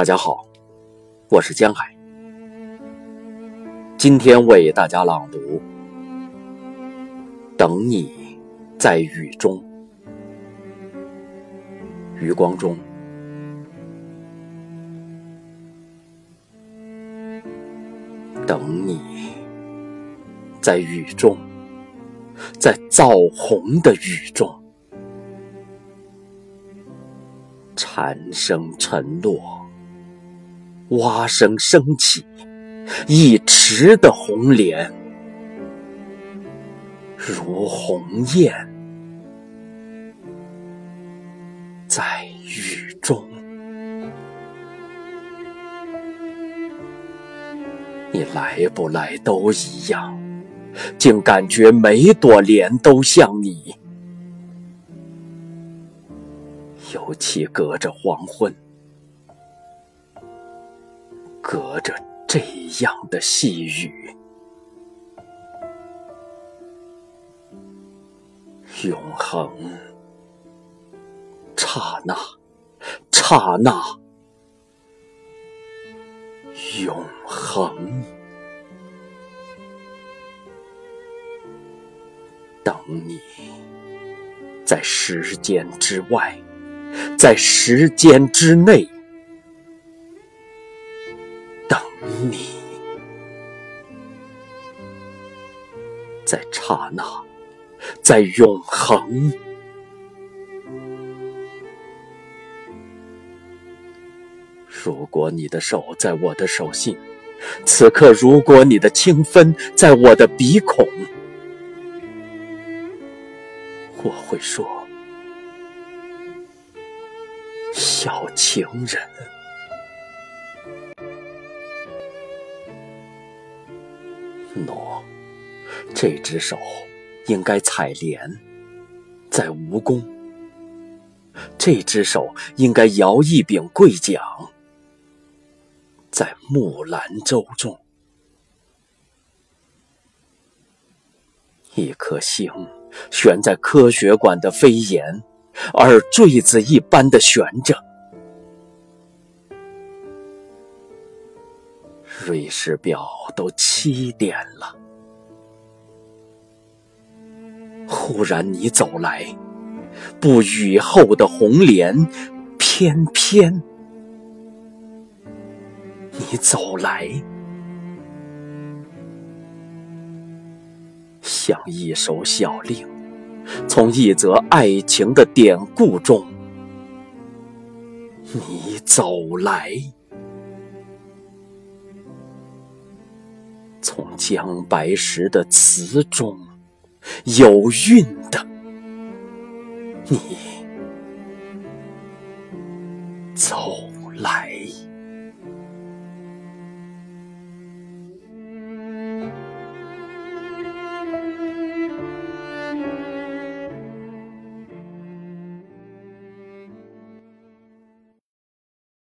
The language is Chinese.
大家好，我是江海，今天为大家朗读《等你在雨中》，余光中。等你在雨中，在燥红的雨中。蝉声沉落，蛙声升起，一池的红莲如鸿雁，在雨中。你来不来都一样，竟感觉每朵莲都像你。尤其隔着黄昏，隔着这样的细雨，永恒，刹那，刹那，永恒，等你，在时间之外。在时间之内你，在刹那，在永恒。如果你的手在我的手心，此刻如果你的清芬在我的鼻孔，我会说。小情人，喏，这只手应该采莲，在蜈蚣；这只手应该摇一柄桂桨，在木兰舟中。一颗星悬在科学馆的飞檐。而坠子一般的悬着，瑞士表都七点了。忽然你走来，不雨后的红莲，翩翩你走来，像一首小令。从一则爱情的典故中，你走来；从姜白石的词中，有韵的你。